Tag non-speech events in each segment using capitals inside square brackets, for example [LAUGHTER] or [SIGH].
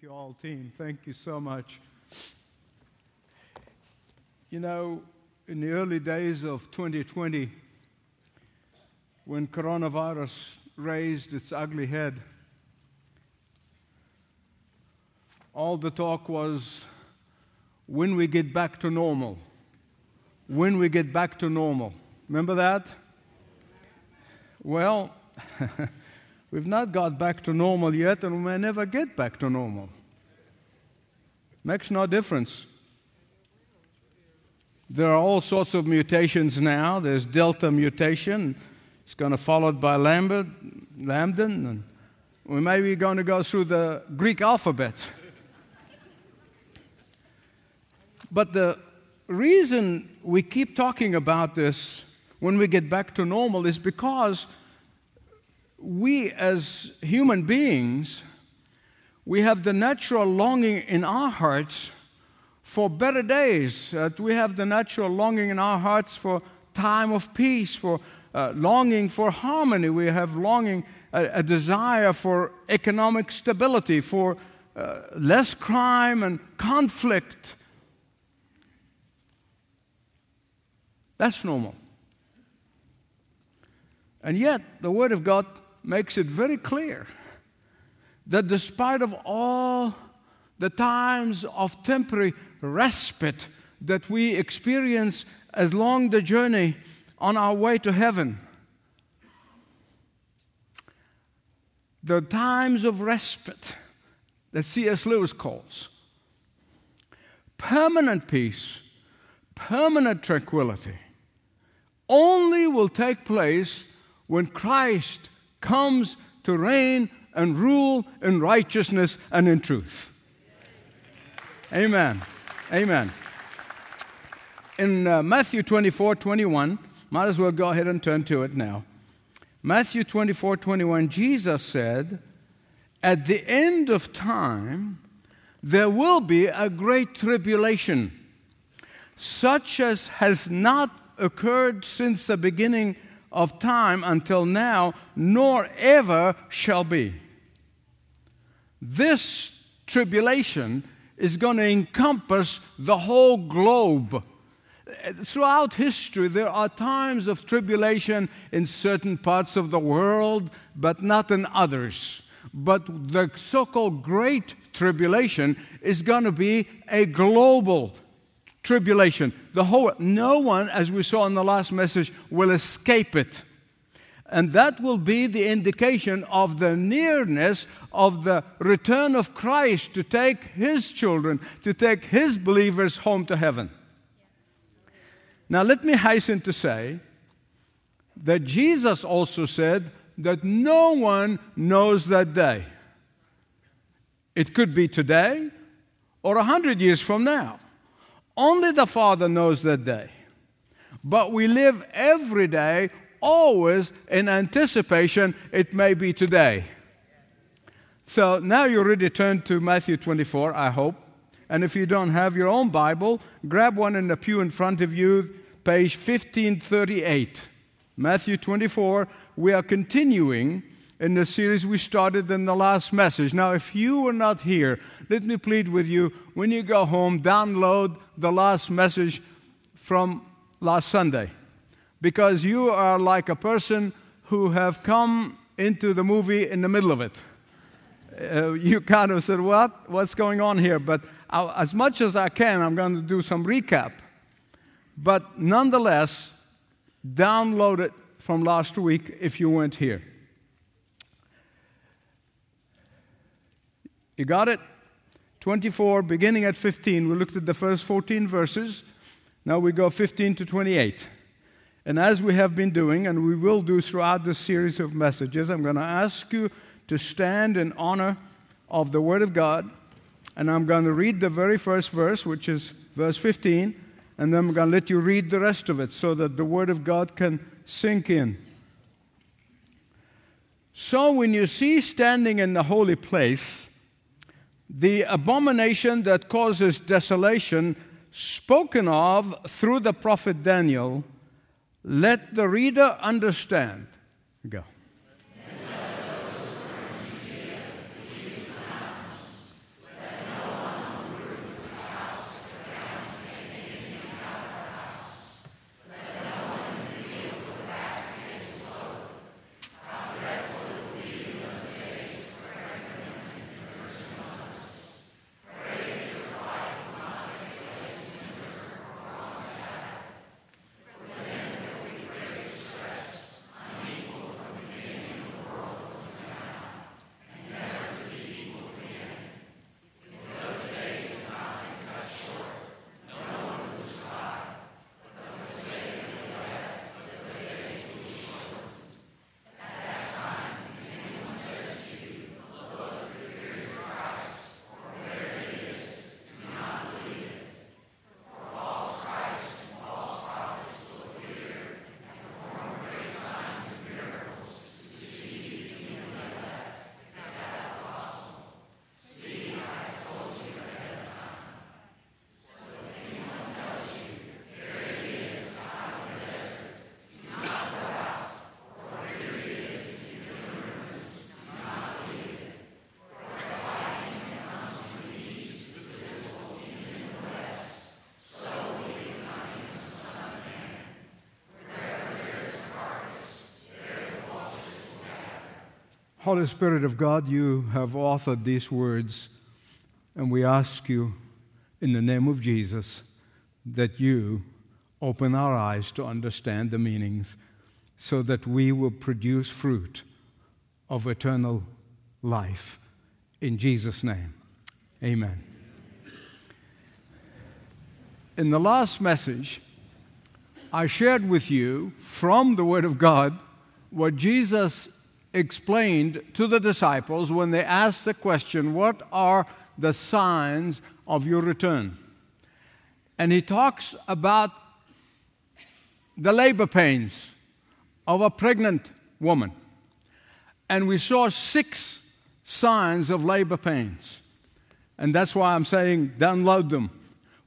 Thank you all, team. Thank you so much. You know, in the early days of 2020, when coronavirus raised its ugly head, all the talk was when we get back to normal. When we get back to normal. Remember that? Well, [LAUGHS] We've not got back to normal yet, and we may never get back to normal. Makes no difference. There are all sorts of mutations now. There's Delta mutation. It's going to followed by Lambert, Lambden, and we may be going to go through the Greek alphabet. but the reason we keep talking about this when we get back to normal is because we as human beings, we have the natural longing in our hearts for better days. We have the natural longing in our hearts for time of peace, for uh, longing for harmony. We have longing, a, a desire for economic stability, for uh, less crime and conflict. That's normal. And yet, the Word of God makes it very clear that despite of all the times of temporary respite that we experience as long the journey on our way to heaven, the times of respite that C.S. Lewis calls permanent peace, permanent tranquility, only will take place when Christ comes to reign and rule in righteousness and in truth. Amen. Amen. In uh, Matthew 24 21, might as well go ahead and turn to it now. Matthew 24 21, Jesus said, At the end of time, there will be a great tribulation, such as has not occurred since the beginning of time until now, nor ever shall be. This tribulation is going to encompass the whole globe. Throughout history, there are times of tribulation in certain parts of the world, but not in others. But the so called Great Tribulation is going to be a global tribulation. The whole, no one, as we saw in the last message, will escape it. And that will be the indication of the nearness of the return of Christ to take his children, to take his believers home to heaven. Now, let me hasten to say that Jesus also said that no one knows that day. It could be today or a hundred years from now. Only the Father knows that day. But we live every day always in anticipation it may be today. So now you're ready to turn to Matthew 24, I hope. And if you don't have your own Bible, grab one in the pew in front of you, page 1538. Matthew 24. We are continuing in the series we started in the last message. Now, if you were not here, let me plead with you when you go home, download the last message from last Sunday. Because you are like a person who have come into the movie in the middle of it. Uh, you kind of said, What? What's going on here? But I'll, as much as I can, I'm going to do some recap. But nonetheless, download it from last week if you weren't here. You got it? 24, beginning at 15. We looked at the first 14 verses. Now we go 15 to 28. And as we have been doing, and we will do throughout this series of messages, I'm going to ask you to stand in honor of the Word of God. And I'm going to read the very first verse, which is verse 15, and then I'm going to let you read the rest of it so that the Word of God can sink in. So when you see standing in the holy place, the abomination that causes desolation, spoken of through the prophet Daniel, let the reader understand. Go. Holy Spirit of God, you have authored these words, and we ask you in the name of Jesus that you open our eyes to understand the meanings so that we will produce fruit of eternal life. In Jesus' name, amen. In the last message, I shared with you from the Word of God what Jesus explained to the disciples when they asked the question, What are the signs of your return? And he talks about the labor pains of a pregnant woman. And we saw six signs of labor pains. And that's why I'm saying download them.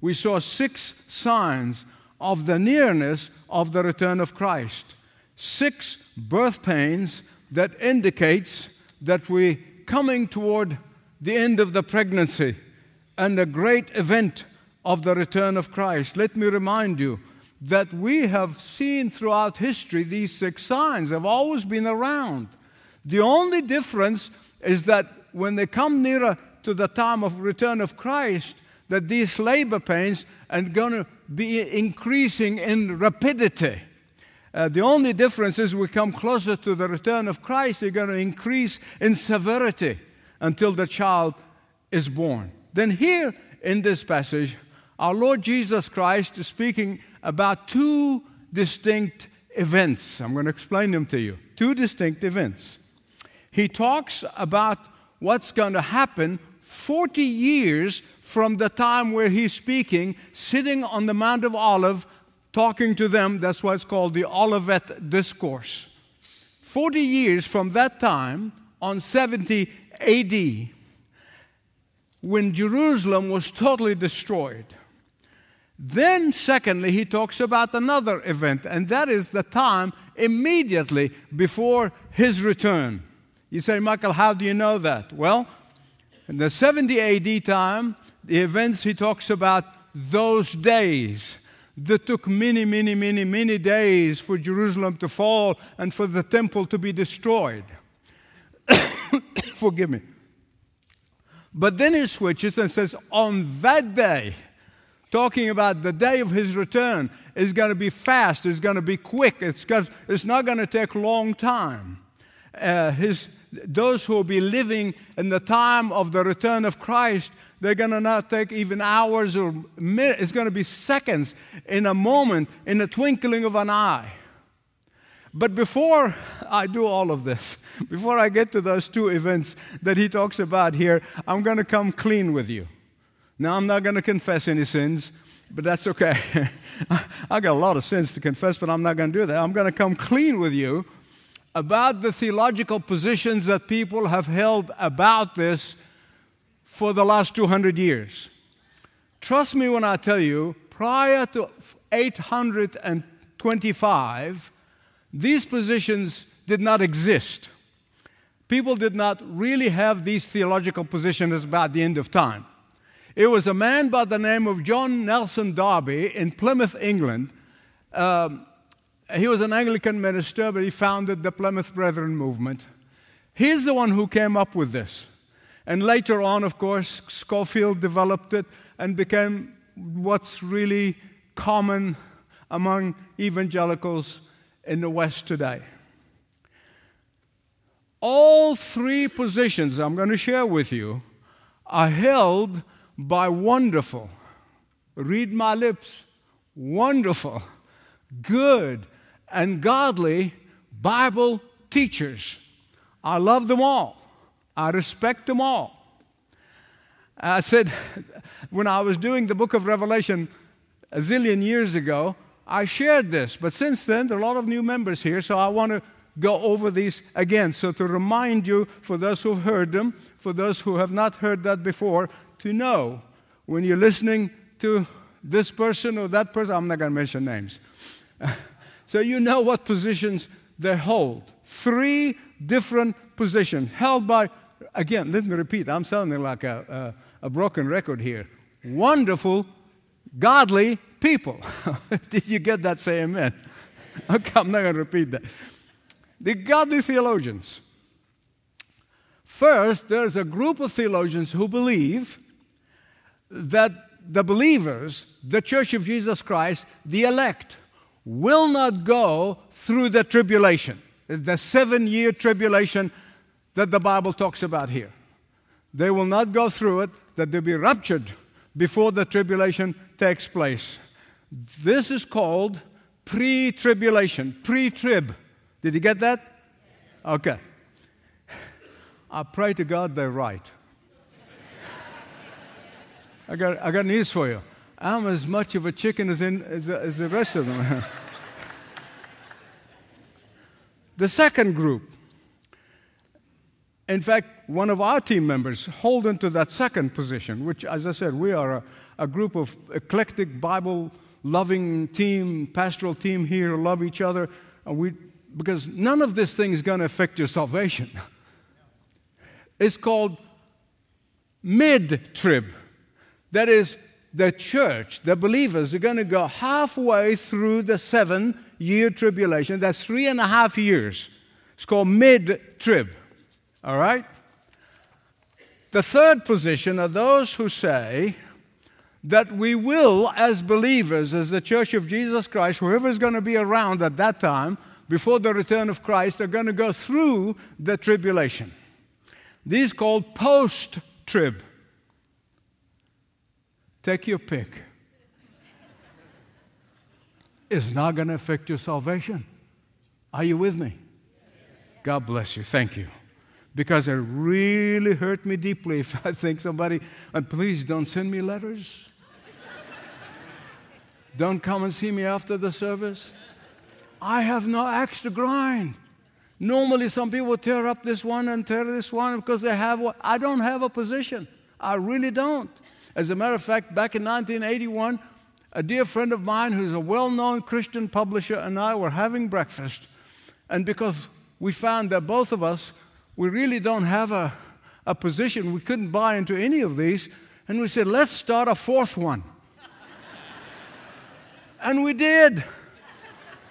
We saw six signs of the nearness of the return of Christ. Six birth pains that indicates that we're coming toward the end of the pregnancy and a great event of the return of Christ. Let me remind you that we have seen throughout history these six signs have always been around. The only difference is that when they come nearer to the time of return of Christ, that these labor pains are going to be increasing in rapidity. Uh, the only difference is we come closer to the return of Christ, they're going to increase in severity until the child is born. Then, here in this passage, our Lord Jesus Christ is speaking about two distinct events. I'm going to explain them to you. Two distinct events. He talks about what's going to happen 40 years from the time where he's speaking, sitting on the Mount of Olive talking to them. That's why it's called the Olivet Discourse. 40 years from that time, on 70 AD, when Jerusalem was totally destroyed. Then, secondly, he talks about another event, and that is the time immediately before his return. You say, Michael, how do you know that? Well, in the 70 AD time, the events he talks about those days that took many, many, many, many days for Jerusalem to fall and for the temple to be destroyed. [COUGHS] Forgive me. But then he switches and says, On that day, talking about the day of his return, is going to be fast, it's going to be quick, it's, it's not going to take long time. Uh, his, those who will be living in the time of the return of Christ they're going to not take even hours or minutes. It's going to be seconds, in a moment, in the twinkling of an eye. But before I do all of this, [LAUGHS] before I get to those two events that he talks about here, I'm going to come clean with you. Now, I'm not going to confess any sins, but that's okay. [LAUGHS] I got a lot of sins to confess, but I'm not going to do that. I'm going to come clean with you about the theological positions that people have held about this for the last 200 years. Trust me when I tell you, prior to 825, these positions did not exist. People did not really have these theological positions about the end of time. It was a man by the name of John Nelson Darby in Plymouth, England. Um, he was an Anglican minister, but he founded the Plymouth Brethren movement. He's the one who came up with this. And later on, of course, Scofield developed it and became what's really common among evangelicals in the West today. All three positions I'm going to share with you are held by wonderful, read my lips, wonderful, good, and godly Bible teachers. I love them all. I respect them all. I said, when I was doing the book of Revelation a zillion years ago, I shared this. But since then, there are a lot of new members here, so I want to go over these again. So, to remind you, for those who've heard them, for those who have not heard that before, to know when you're listening to this person or that person, I'm not going to mention names. [LAUGHS] so, you know what positions they hold. Three different positions held by again, let me repeat, I'm sounding like a, a, a broken record here. Wonderful, godly people. [LAUGHS] Did you get that? Say amen. [LAUGHS] Okay, I'm not going to repeat that. The godly theologians. First, there's a group of theologians who believe that the believers, the Church of Jesus Christ, the elect, will not go through the tribulation, the seven year tribulation that the Bible talks about here. They will not go through it, that they'll be raptured before the tribulation takes place. This is called pre tribulation, pre trib. Did you get that? Okay. I pray to God they're right. I got, I got news for you. I'm as much of a chicken as, in, as, as the rest of them. [LAUGHS] the second group, in fact, one of our team members hold into that second position, which, as I said, we are a, a group of eclectic Bible loving team, pastoral team here, love each other. And we, because none of this thing is going to affect your salvation. [LAUGHS] It's called mid trib. That is, the church, the believers, are going to go halfway through the seven year tribulation. That's three and a half years. It's called mid trib. All right? The third position are those who say that we will, as believers, as the church of Jesus Christ, whoever is going to be around at that time, before the return of Christ, are going to go through the tribulation. These called post trib. Take your pick. It's not going to affect your salvation. Are you with me? God bless you. Thank you. Because it really hurt me deeply if I think somebody, and please don't send me letters. don't come and see me after the service. I have no axe to grind. Normally, some people tear up this one and tear this one because they have I don't have a position. I really don't. As a matter of fact, back in 1981, a dear friend of mine who's a well known Christian publisher and I were having breakfast. And because we found that both of us, we really don't have a, a position, we couldn't buy into any of these. And we said, let's start a fourth one. [LAUGHS] and we did.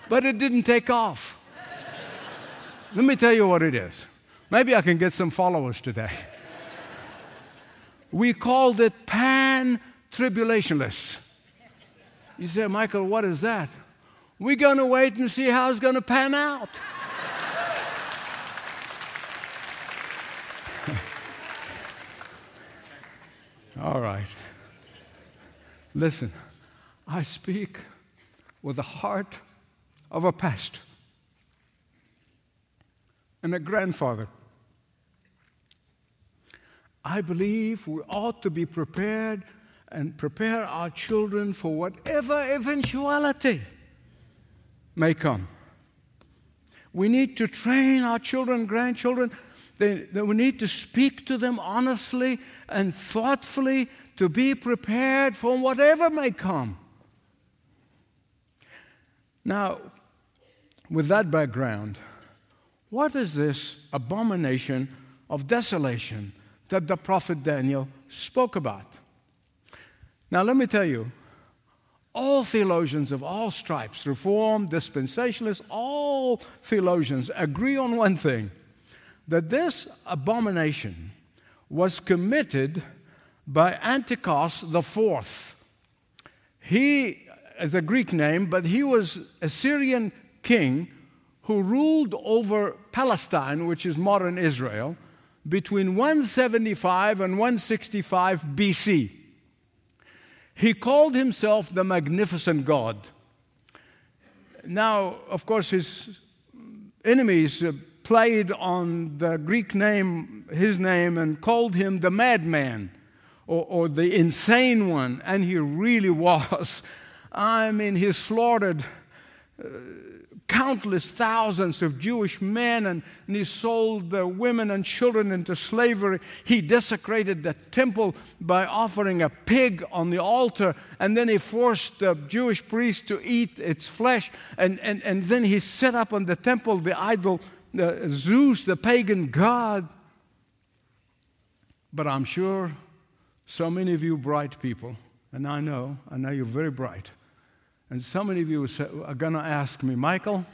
But it didn't take off. Let me tell you what it is. Maybe I can get some followers today. We called it pan tribulationless. You say, Michael, what is that? We're going to wait and see how it's going to pan out. All right. Listen, I speak with the heart of a pastor and a grandfather. I believe we ought to be prepared and prepare our children for whatever eventuality may come. We need to train our children, grandchildren. They, they, we need to speak to them honestly and thoughtfully to be prepared for whatever may come. Now, with that background, what is this abomination of desolation that the prophet Daniel spoke about? Now, let me tell you, all theologians of all stripes, Reformed, Dispensationalists, all theologians agree on one thing that this abomination was committed by Antiochus IV. He is a Greek name, but he was a Syrian king who ruled over Palestine, which is modern Israel, between 175 and 165 BC. He called himself the Magnificent God. Now, of course, his enemies uh, played on the Greek name, his name, and called him the madman or, or the insane one, and he really [LAUGHS] was. I mean, he slaughtered. Uh, countless thousands of Jewish men and, and he sold the women and children into slavery. He desecrated the temple by offering a pig on the altar, and then he forced the Jewish priests to eat its flesh. And, and, and then he set up on the temple the idol, Zeus, the pagan god. But I'm sure so many of you bright people, and I know, I know you're very bright and so many of you are going to ask me, Michael,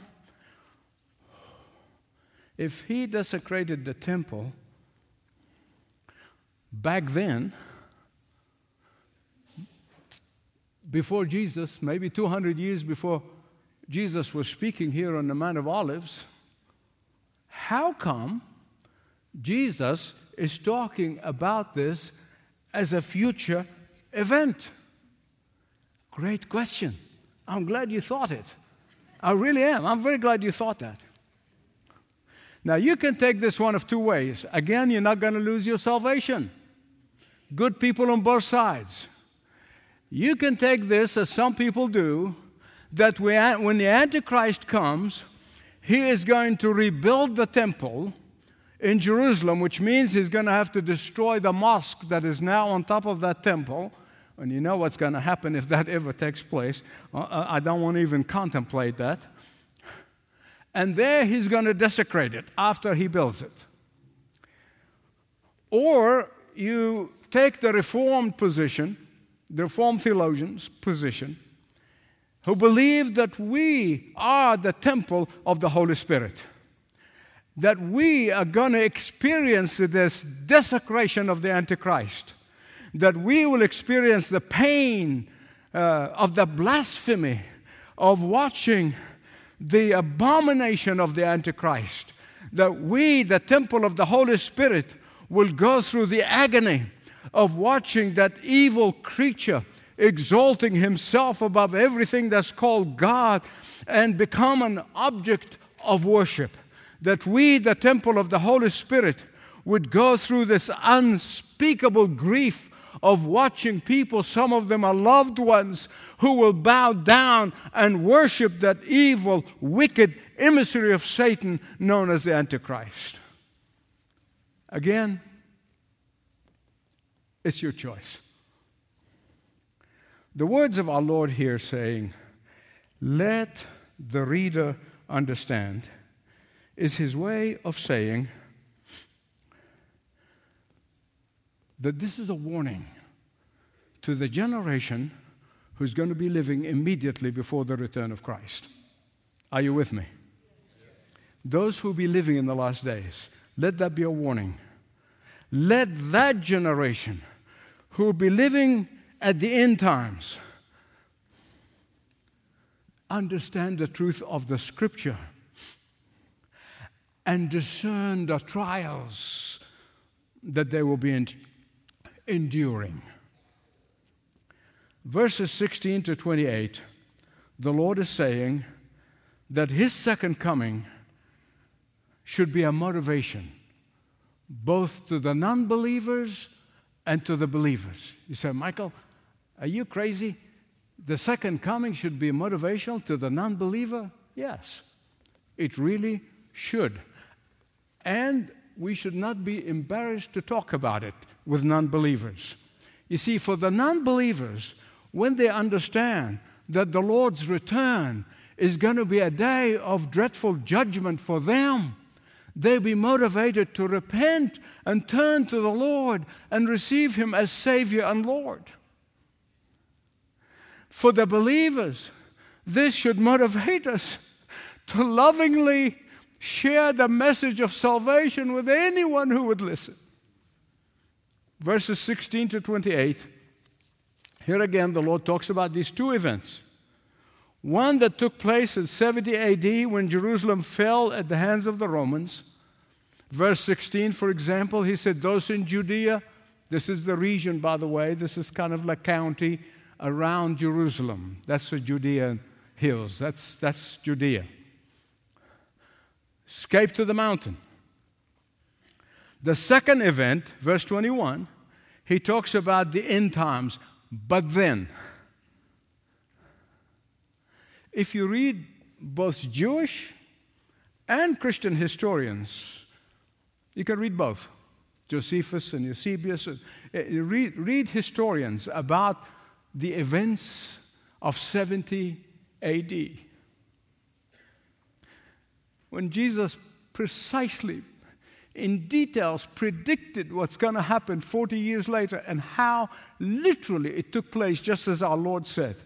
if he desecrated the temple, back then, before Jesus, maybe 200 years before Jesus was speaking here on the Mount of Olives, how come Jesus is talking about this as a future event? Great question. I'm glad you thought it. I really am. I'm very glad you thought that. Now, you can take this one of two ways. Again, you're not going to lose your salvation. Good people on both sides. You can take this, as some people do, that when the Antichrist comes, he is going to rebuild the temple in Jerusalem, which means he's going to have to destroy the mosque that is now on top of that temple. And you know what's going to happen if that ever takes place. Uh, uh, I don't want to even contemplate that. And there he's going to desecrate it after he builds it. Or you take the Reformed position, the Reformed theologians' position, who believe that we are the temple of the Holy Spirit that we are going to experience this desecration of the Antichrist, that we will experience the pain uh, of the blasphemy of watching the abomination of the Antichrist, that we, the temple of the Holy Spirit, will go through the agony of watching that evil creature exalting himself above everything that's called God and become an object of worship that we, the temple of the Holy Spirit, would go through this unspeakable grief of watching people, some of them are loved ones, who will bow down and worship that evil, wicked emissary of Satan known as the Antichrist. Again, it's your choice. The words of our Lord here saying, Let the reader understand is his way of saying that this is a warning to the generation who's going to be living immediately before the return of Christ. Are you with me? Those who will be living in the last days, let that be a warning. Let that generation who will be living at the end times understand the truth of the scripture and discern the trials that they will be enduring. Verses 16 to 28, the Lord is saying that His second coming should be a motivation both to the non believers and to the believers. You say, Michael, are you crazy? The second coming should be motivational to the non believer? Yes, it really should. And we should not be embarrassed to talk about it with non believers. You see, for the non believers, when they understand that the Lord's return is going to be a day of dreadful judgment for them, they'll be motivated to repent and turn to the Lord and receive Him as Savior and Lord. For the believers, this should motivate us to lovingly share the message of salvation with anyone who would listen. Verses 16 to 28. Here again, the Lord talks about these two events. One that took place in 70 AD when Jerusalem fell at the hands of the Romans. Verse 16, for example, he said, Those in Judea, this is the region, by the way, this is kind of like county around Jerusalem. That's the Judean hills. That's, that's Judea escape to the mountain. The second event, verse 21, he talks about the end times, but then. If you read both Jewish and Christian historians, you can read both. Josephus and Eusebius. Uh, read, read historians about the events of 70 AD when Jesus precisely in details predicted what's going to happen 40 years later and how literally it took place just as our Lord said.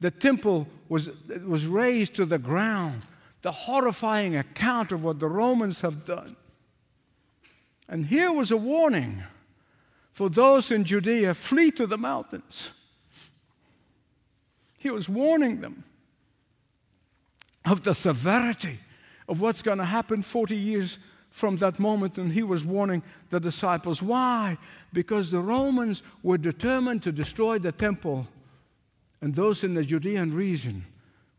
The temple was, was razed to the ground, the horrifying account of what the Romans have done. And here was a warning for those in Judea, flee to the mountains. He was warning them of the severity of what's going to happen 40 years from that moment, and he was warning the disciples. Why? Because the Romans were determined to destroy the temple, and those in the Judean region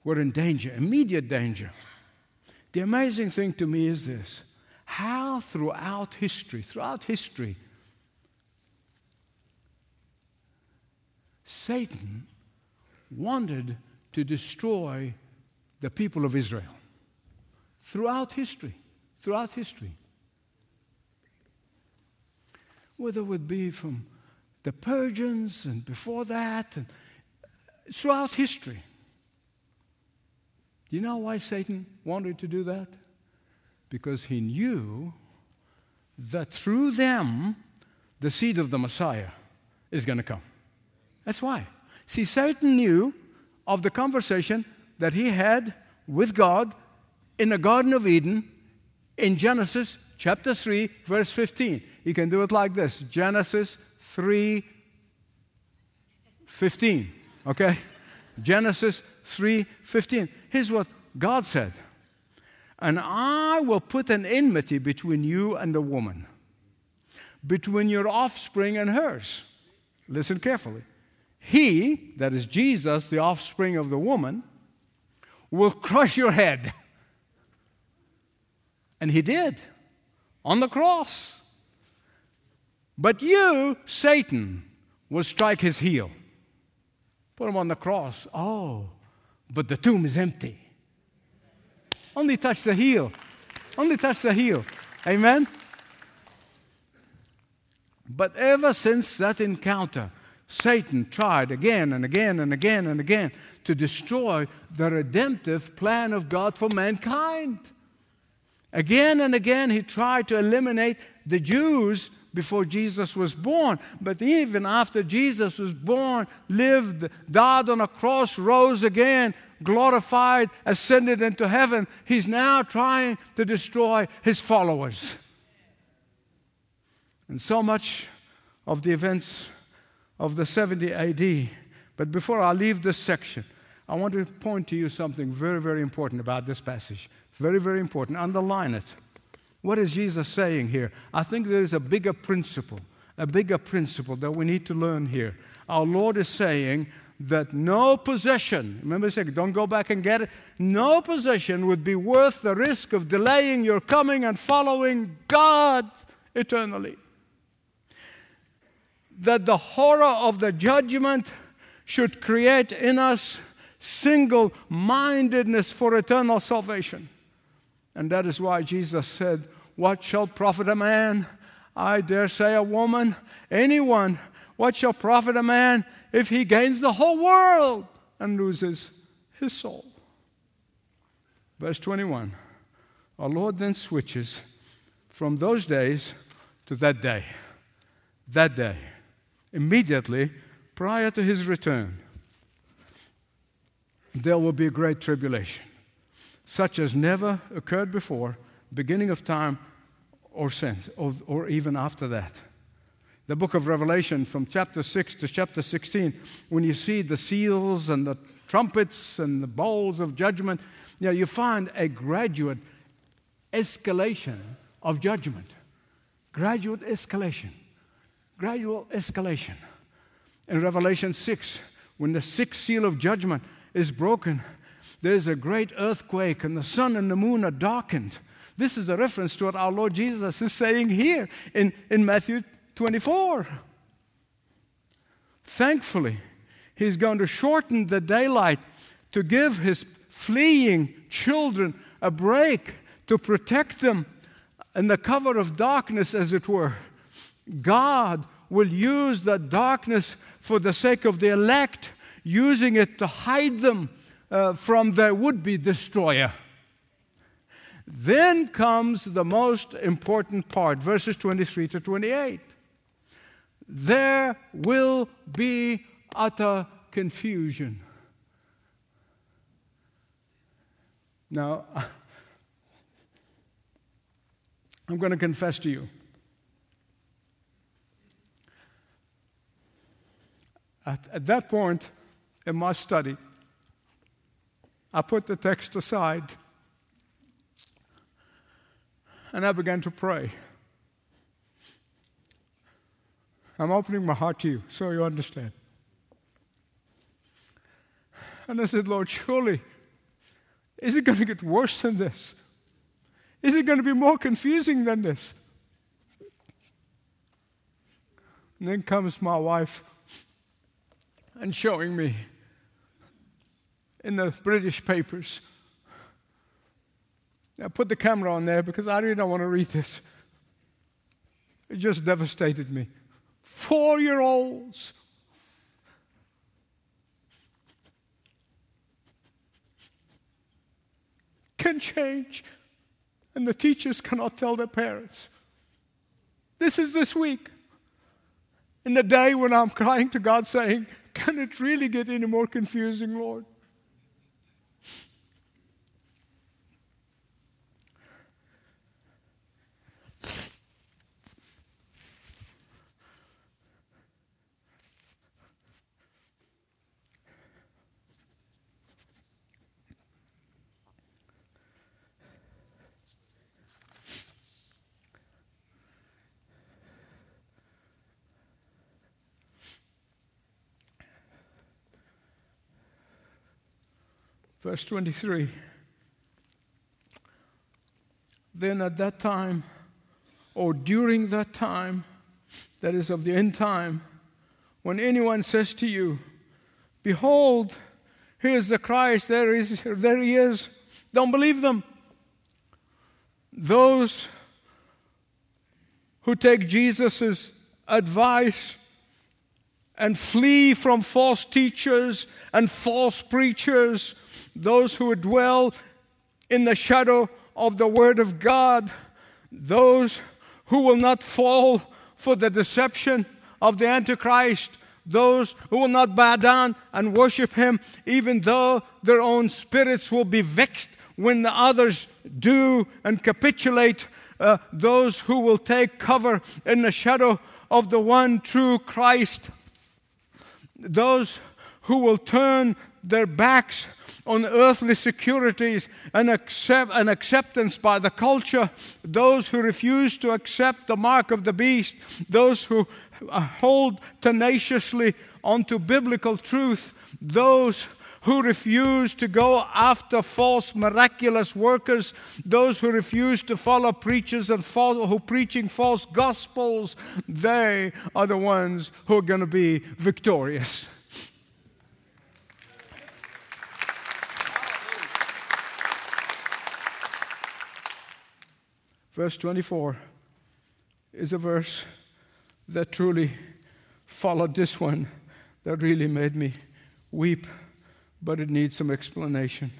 were in danger, immediate danger. The amazing thing to me is this how throughout history, throughout history, Satan wanted to destroy the people of Israel. Throughout history, throughout history. Whether it would be from the Persians and before that, and throughout history. Do you know why Satan wanted to do that? Because he knew that through them, the seed of the Messiah is going to come. That's why. See, Satan knew of the conversation that he had with God in the Garden of Eden in Genesis chapter 3, verse 15. You can do it like this Genesis 3 15. Okay? Genesis 3 15. Here's what God said And I will put an enmity between you and the woman, between your offspring and hers. Listen carefully. He, that is Jesus, the offspring of the woman, will crush your head. And he did on the cross. But you, Satan, will strike his heel. Put him on the cross. Oh, but the tomb is empty. Only touch the heel. Only touch the heel. Amen? But ever since that encounter, Satan tried again and again and again and again to destroy the redemptive plan of God for mankind. Again and again, he tried to eliminate the Jews before Jesus was born. But even after Jesus was born, lived, died on a cross, rose again, glorified, ascended into heaven, he's now trying to destroy his followers. And so much of the events of the 70 AD. But before I leave this section, I want to point to you something very, very important about this passage. Very, very important. Underline it. What is Jesus saying here? I think there is a bigger principle, a bigger principle that we need to learn here. Our Lord is saying that no possession, remember saying, don't go back and get it, no possession would be worth the risk of delaying your coming and following God eternally that the horror of the judgment should create in us single mindedness for eternal salvation. And that is why Jesus said, What shall profit a man? I dare say a woman, anyone. What shall profit a man if he gains the whole world and loses his soul? Verse 21. Our Lord then switches from those days to that day. That day immediately prior to his return, there will be a great tribulation, such as never occurred before, beginning of time or since, or, or even after that. The book of Revelation, from chapter 6 to chapter 16, when you see the seals and the trumpets and the bowls of judgment, you, know, you find a graduate escalation of judgment. Graduate escalation gradual escalation. In Revelation 6, when the sixth seal of judgment is broken, there's a great earthquake and the sun and the moon are darkened. This is a reference to what our Lord Jesus is saying here in, in Matthew 24. Thankfully, He's going to shorten the daylight to give His fleeing children a break, to protect them in the cover of darkness, as it were. God will use the darkness for the sake of the elect, using it to hide them uh, from their would be destroyer. Then comes the most important part, verses 23 to 28. There will be utter confusion. Now, [LAUGHS] I'm going to confess to you. At, at that point in my study, I put the text aside and I began to pray. I'm opening my heart to you so you understand. And I said, Lord, surely, is it going to get worse than this? Is it going to be more confusing than this? And then comes my wife and showing me in the British papers. I put the camera on there because I really don't want to read this. It just devastated me. Four year olds. Can change, and the teachers cannot tell their parents. This is this week. In the day when I'm [LAUGHS] crying to God saying, Can it really get any more confusing, Lord? Verse 23. Then at that time, or during that time, that is of the end time, when anyone says to you, Behold, here is the Christ, there, is, there he is, don't believe them. Those who take Jesus' advice and flee from false teachers and false preachers those who dwell in the shadow of the Word of God, those who will not fall for the deception of the Antichrist, those who will not bow down and worship Him, even though their own spirits will be vexed when the others do and capitulate, uh, those who will take cover in the shadow of the one true Christ, those who will turn their backs on earthly securities and, accept, and acceptance by the culture, those who refuse to accept the mark of the beast, those who hold tenaciously onto biblical truth, those who refuse to go after false miraculous workers, those who refuse to follow preachers and follow, who preaching false gospels, they are the ones who are going to be victorious. Verse 24 is a verse that truly followed this one that really made me weep, but it needs some explanation.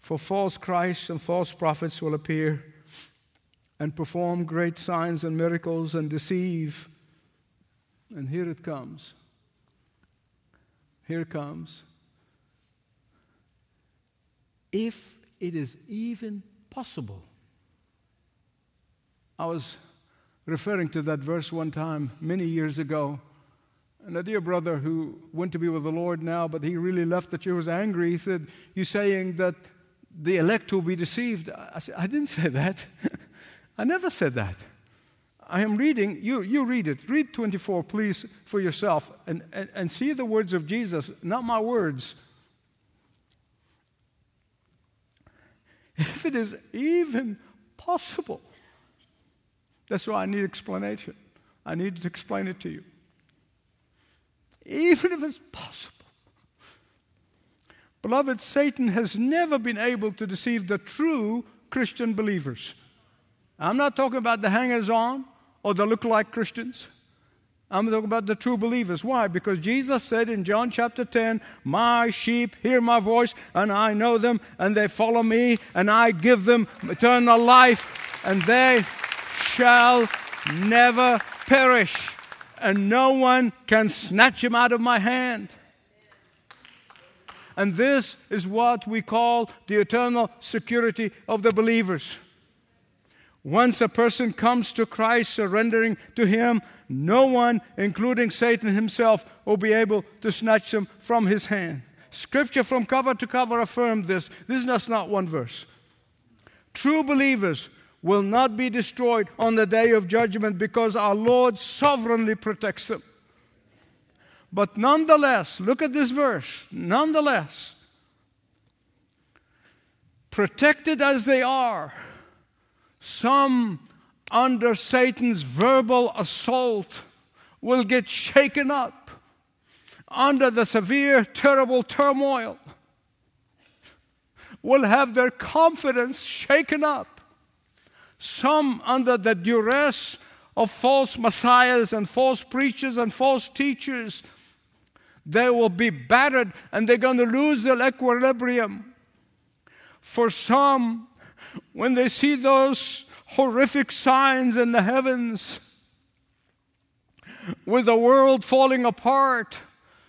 For false Christs and false prophets will appear and perform great signs and miracles and deceive. And here it comes. Here it comes. If it is even possible I was referring to that verse one time many years ago. And a dear brother who went to be with the Lord now, but he really left the church, was angry. He said, You're saying that the elect will be deceived. I said, I didn't say that. [LAUGHS] I never said that. I am reading, you, you read it. Read 24, please, for yourself, and, and, and see the words of Jesus, not my words. If it is even possible that's why I need explanation. I need to explain it to you. Even if it's possible. Beloved, Satan has never been able to deceive the true Christian believers. I'm not talking about the hangers on or the look like Christians. I'm talking about the true believers. Why? Because Jesus said in John chapter 10, My sheep hear my voice, and I know them, and they follow me, and I give them eternal life, and they shall never perish, and no one can snatch him out of my hand. And this is what we call the eternal security of the believers. Once a person comes to Christ, surrendering to Him, no one, including Satan himself, will be able to snatch them from His hand. Scripture from cover to cover affirmed this. This is not one verse. True believers will not be destroyed on the day of judgment because our Lord sovereignly protects them. But nonetheless, look at this verse. Nonetheless, protected as they are, some under Satan's verbal assault will get shaken up under the severe, terrible turmoil, will have their confidence shaken up. Some under the duress of false messiahs and false preachers and false teachers, they will be battered and they're going to lose their equilibrium. For some, when they see those horrific signs in the heavens, with the world falling apart,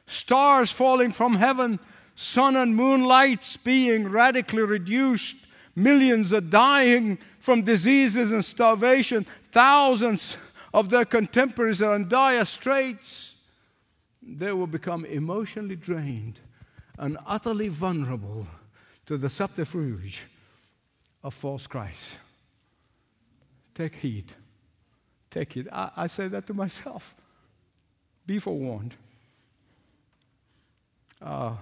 stars falling from heaven, sun and moon lights being radically reduced, millions are dying from diseases and starvation, thousands of their contemporaries are in dire straits, they will become emotionally drained and utterly vulnerable to the subterfuge of false Christ. Take heed. Take heed. I, I say that to myself. Be forewarned. Uh,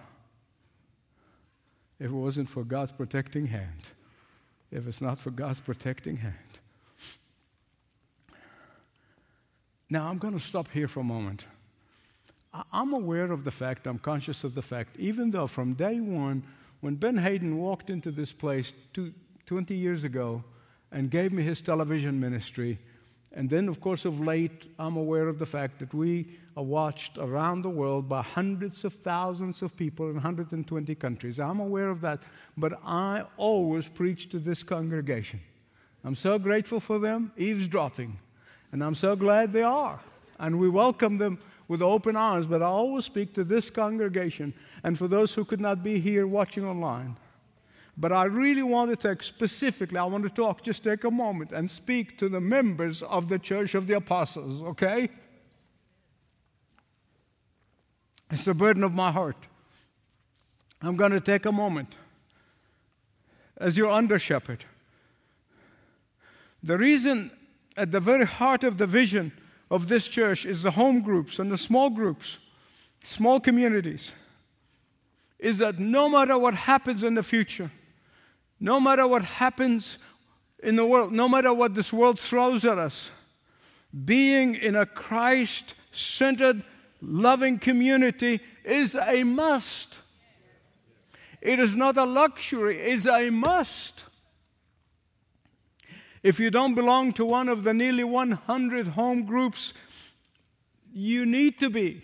if it wasn't for God's protecting hand, if it's not for God's protecting hand. Now, I'm going to stop here for a moment. I'm aware of the fact, I'm conscious of the fact, even though from day one, when Ben Haden walked into this place two, 20 years ago, and gave me his television ministry. And then, of course, of late, I'm aware of the fact that we are watched around the world by hundreds of thousands of people in 120 countries. I'm aware of that, but I always preach to this congregation. I'm so grateful for them eavesdropping, and I'm so glad they are. And we welcome them with open arms, but I always speak to this congregation and for those who could not be here watching online. But I really want to specifically, I want to talk, just take a moment and speak to the members of the Church of the Apostles, okay? It's the burden of my heart. I'm going to take a moment as your under shepherd. The reason at the very heart of the vision of this church is the home groups and the small groups, small communities, is that no matter what happens in the future, no matter what happens in the world, no matter what this world throws at us, being in a Christ centered, loving community is a must. It is not a luxury, it's a must. If you don't belong to one of the nearly 100 home groups, you need to be.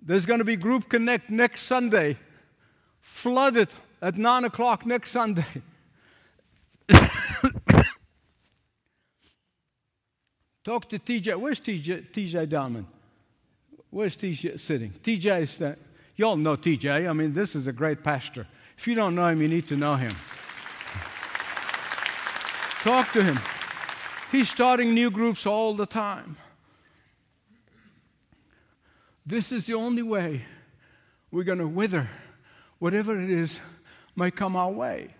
There's going to be Group Connect next Sunday flooded at 9 o'clock next Sunday. [COUGHS] Talk to TJ. Where's TJ, TJ Diamond? Where's TJ sitting? TJ is that. Y'all know TJ. I mean, this is a great pastor. If you don't know him, you need to know him. [LAUGHS] Talk to him. He's starting new groups all the time. This is the only way we're going to wither whatever it is may come our way.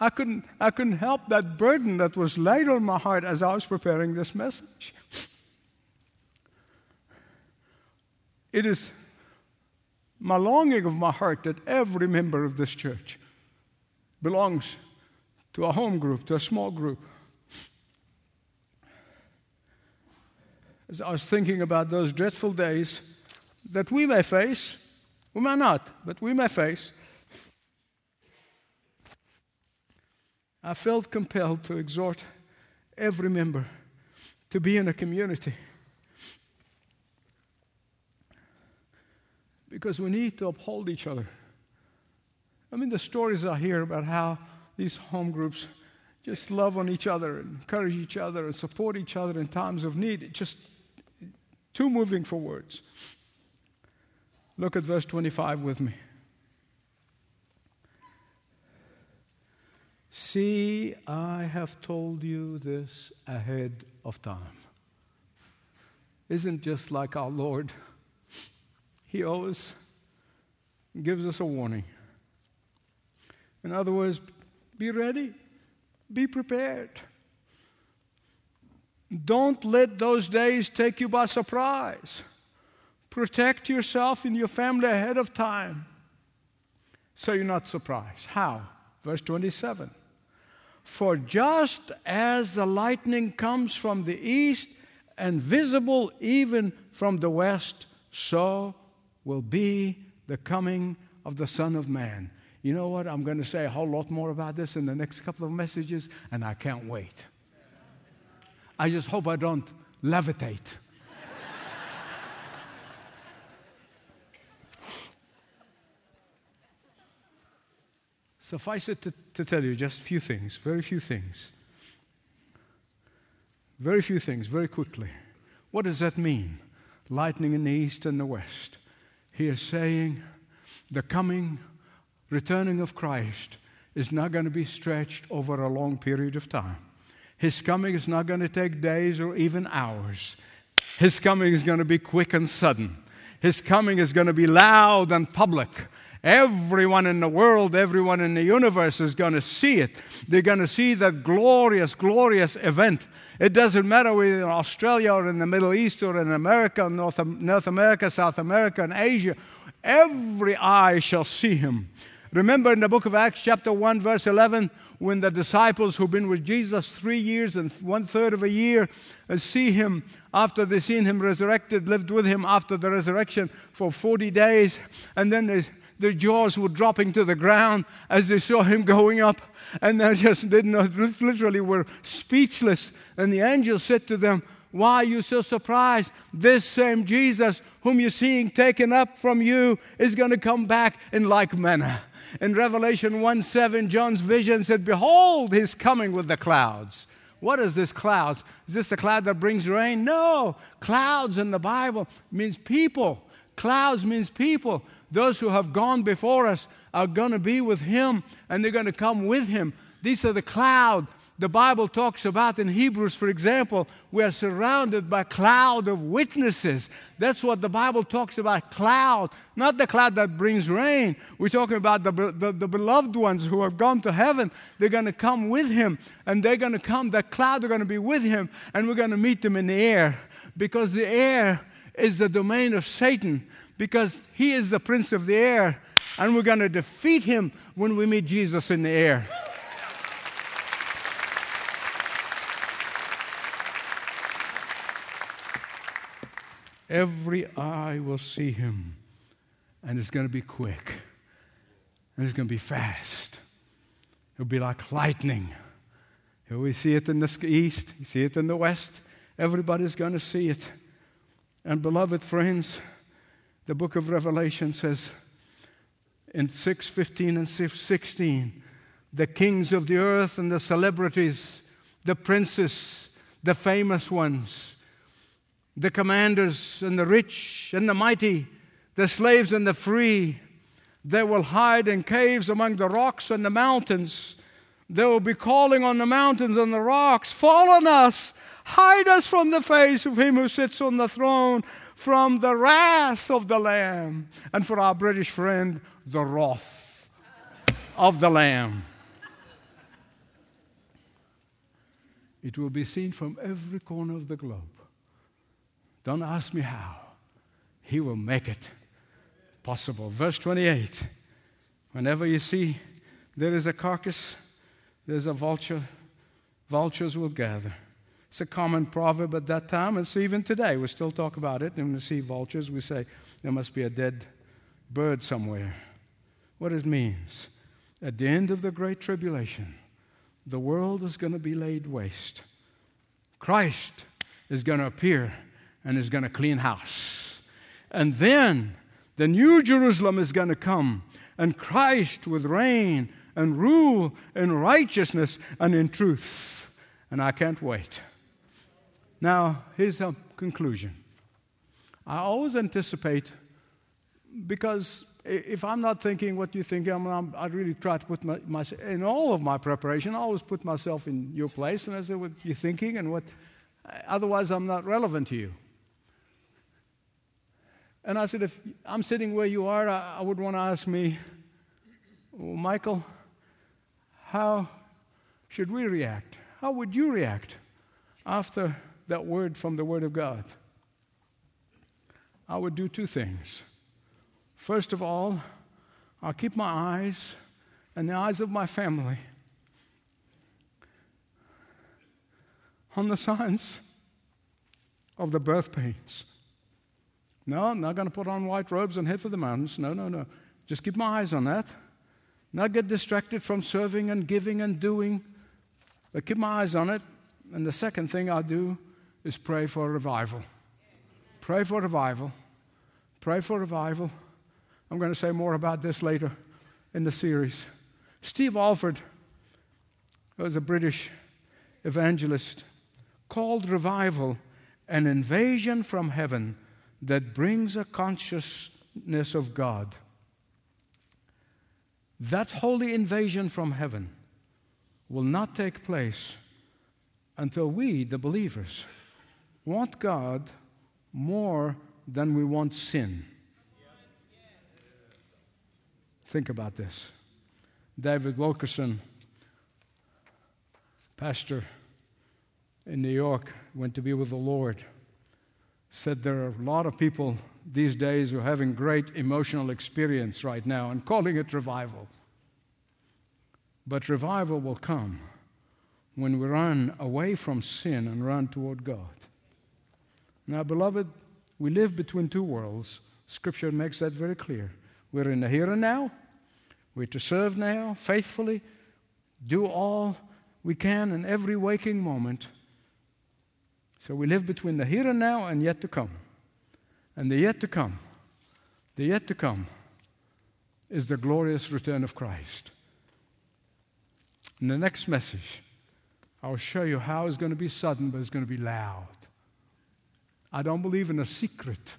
I couldn't, I couldn't help that burden that was laid on my heart as I was preparing this message. It is my longing of my heart that every member of this church belongs to a home group, to a small group. As I was thinking about those dreadful days that we may face, we may not, but we may face. I felt compelled to exhort every member to be in a community. Because we need to uphold each other. I mean, the stories I hear about how these home groups just love on each other and encourage each other and support each other in times of need. It's just too moving for words. Look at verse 25 with me. See, I have told you this ahead of time. Isn't just like our Lord? He always gives us a warning. In other words, be ready, be prepared. Don't let those days take you by surprise. Protect yourself and your family ahead of time so you're not surprised. How? Verse 27 For just as the lightning comes from the east and visible even from the west, so will be the coming of the Son of Man. You know what? I'm going to say a whole lot more about this in the next couple of messages, and I can't wait. I just hope I don't levitate. Suffice it to, to, tell you just a few things, very few things. Very few things, very quickly. What does that mean? Lightning in the east and the west. He is saying the coming, returning of Christ is not going to be stretched over a long period of time. His coming is not going to take days or even hours. His coming is going to be quick and sudden. His coming is going to be loud and public. Everyone in the world, everyone in the universe is going to see it. They're going to see that glorious, glorious event. It doesn't matter whether in Australia or in the Middle East or in America, North, North America, South America, and Asia. Every eye shall see him. Remember in the book of Acts, chapter 1, verse 11, when the disciples who've been with Jesus three years and one third of a year uh, see him after they've seen him resurrected, lived with him after the resurrection for 40 days, and then their jaws were dropping to the ground as they saw him going up, and they just did not, literally were speechless. And the angel said to them, why are you so surprised? This same Jesus, whom you're seeing taken up from you, is going to come back in like manner. In Revelation 1 7, John's vision said, Behold, he's coming with the clouds. What is this clouds? Is this a cloud that brings rain? No. Clouds in the Bible means people. Clouds means people. Those who have gone before us are going to be with him and they're going to come with him. These are the cloud the Bible talks about in Hebrews, for example, we are surrounded by cloud of witnesses. That's what the Bible talks about cloud, not the cloud that brings rain. We're talking about the, the, the beloved ones who have gone to heaven. They're going to come with him, and they're going to come, that cloud are going to be with him, and we're going to meet them in the air because the air is the domain of Satan, because he is the prince of the air, and we're going to defeat him when we meet Jesus in the air. Every eye will see him. And it's going to be quick. And it's going to be fast. It'll be like lightning. We see it in the east, you see it in the west. Everybody's going to see it. And beloved friends, the book of Revelation says in 6:15 and 6:16, the kings of the earth and the celebrities, the princes, the famous ones, the commanders and the rich and the mighty, the slaves and the free. They will hide in caves among the rocks and the mountains. They will be calling on the mountains and the rocks, Fall on us! Hide us from the face of him who sits on the throne, from the wrath of the Lamb. And for our British friend, the wrath of the Lamb. It will be seen from every corner of the globe. Don't ask me how. He will make it possible. Verse 28 Whenever you see there is a carcass, there's a vulture, vultures will gather. It's a common proverb at that time. It's even today. We still talk about it. And when we see vultures, we say there must be a dead bird somewhere. What it means at the end of the Great Tribulation, the world is going to be laid waste. Christ is going to appear and is going to clean house. And then the new Jerusalem is going to come, and Christ with reign and rule in righteousness and in truth. And I can't wait. Now, here's a conclusion. I always anticipate, because if I'm not thinking what you think, I'm, I'm, i really try to put my, myself in all of my preparation. I always put myself in your place and I say what you're thinking and what. Otherwise, I'm not relevant to you. And I said, if I'm sitting where you are, I, I would want to ask me, well, Michael, how should we react? How would you react after that word from the Word of God? I would do two things. First of all, I'll keep my eyes and the eyes of my family on the signs of the birth pains. No, I'm not going to put on white robes and head for the mountains. No, no, no. Just keep my eyes on that. Not get distracted from serving and giving and doing, but keep my eyes on it. And the second thing I'll do is pray for revival. Pray for revival. Pray for revival. I'm going to say more about this later in the series. Steve Olford was a British evangelist, called revival an invasion from heaven that brings a consciousness of God. That holy invasion from heaven will not take place until we, the believers, want God more than we want sin. Think about this. David Wilkerson, pastor in New York, went to be with the Lord, said there are a lot of people these days who are having great emotional experience right now and calling it revival. But revival will come when we run away from sin and run toward God. Now, beloved, we live between two worlds. Scripture makes that very clear. We're in the here and now. We're to serve now faithfully, do all we can in every waking moment. So we live between the here and now and yet to come. And the yet to come, the yet to come is the glorious return of Christ. In the next message, I'll show you how it's going to be sudden, but it's going to be loud. I don't believe in a secret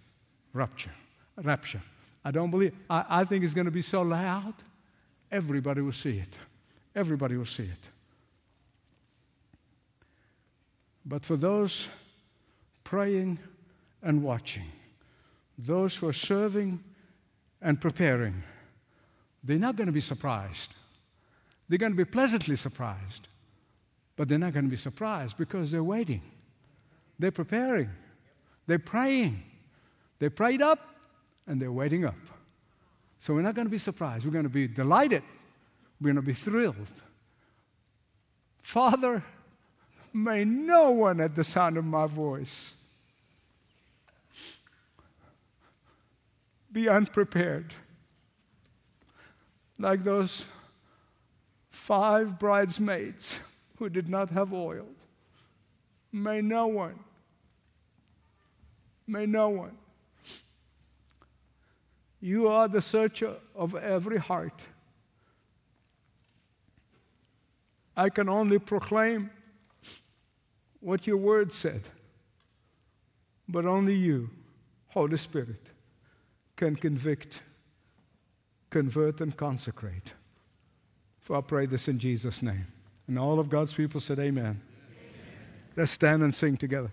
rupture, rapture. I don't believe, I, I think it's going to be so loud, everybody will see it. Everybody will see it. But for those praying and watching, those who are serving and preparing, they're not going to be surprised. They're going to be pleasantly surprised, but they're not going to be surprised because they're waiting. They're preparing. They're praying. They prayed up and they're waiting up. So we're not going to be surprised. We're going to be delighted. We're going to be thrilled. Father, may no one at the sound of my voice be unprepared like those five bridesmaids who did not have oil. May no one, may no one. You are the searcher of every heart. I can only proclaim what your word said, but only you, Holy Spirit, can convict, convert, and consecrate. For I pray this in Jesus' name. And all of God's people said, Amen. Amen. Let's stand and sing together.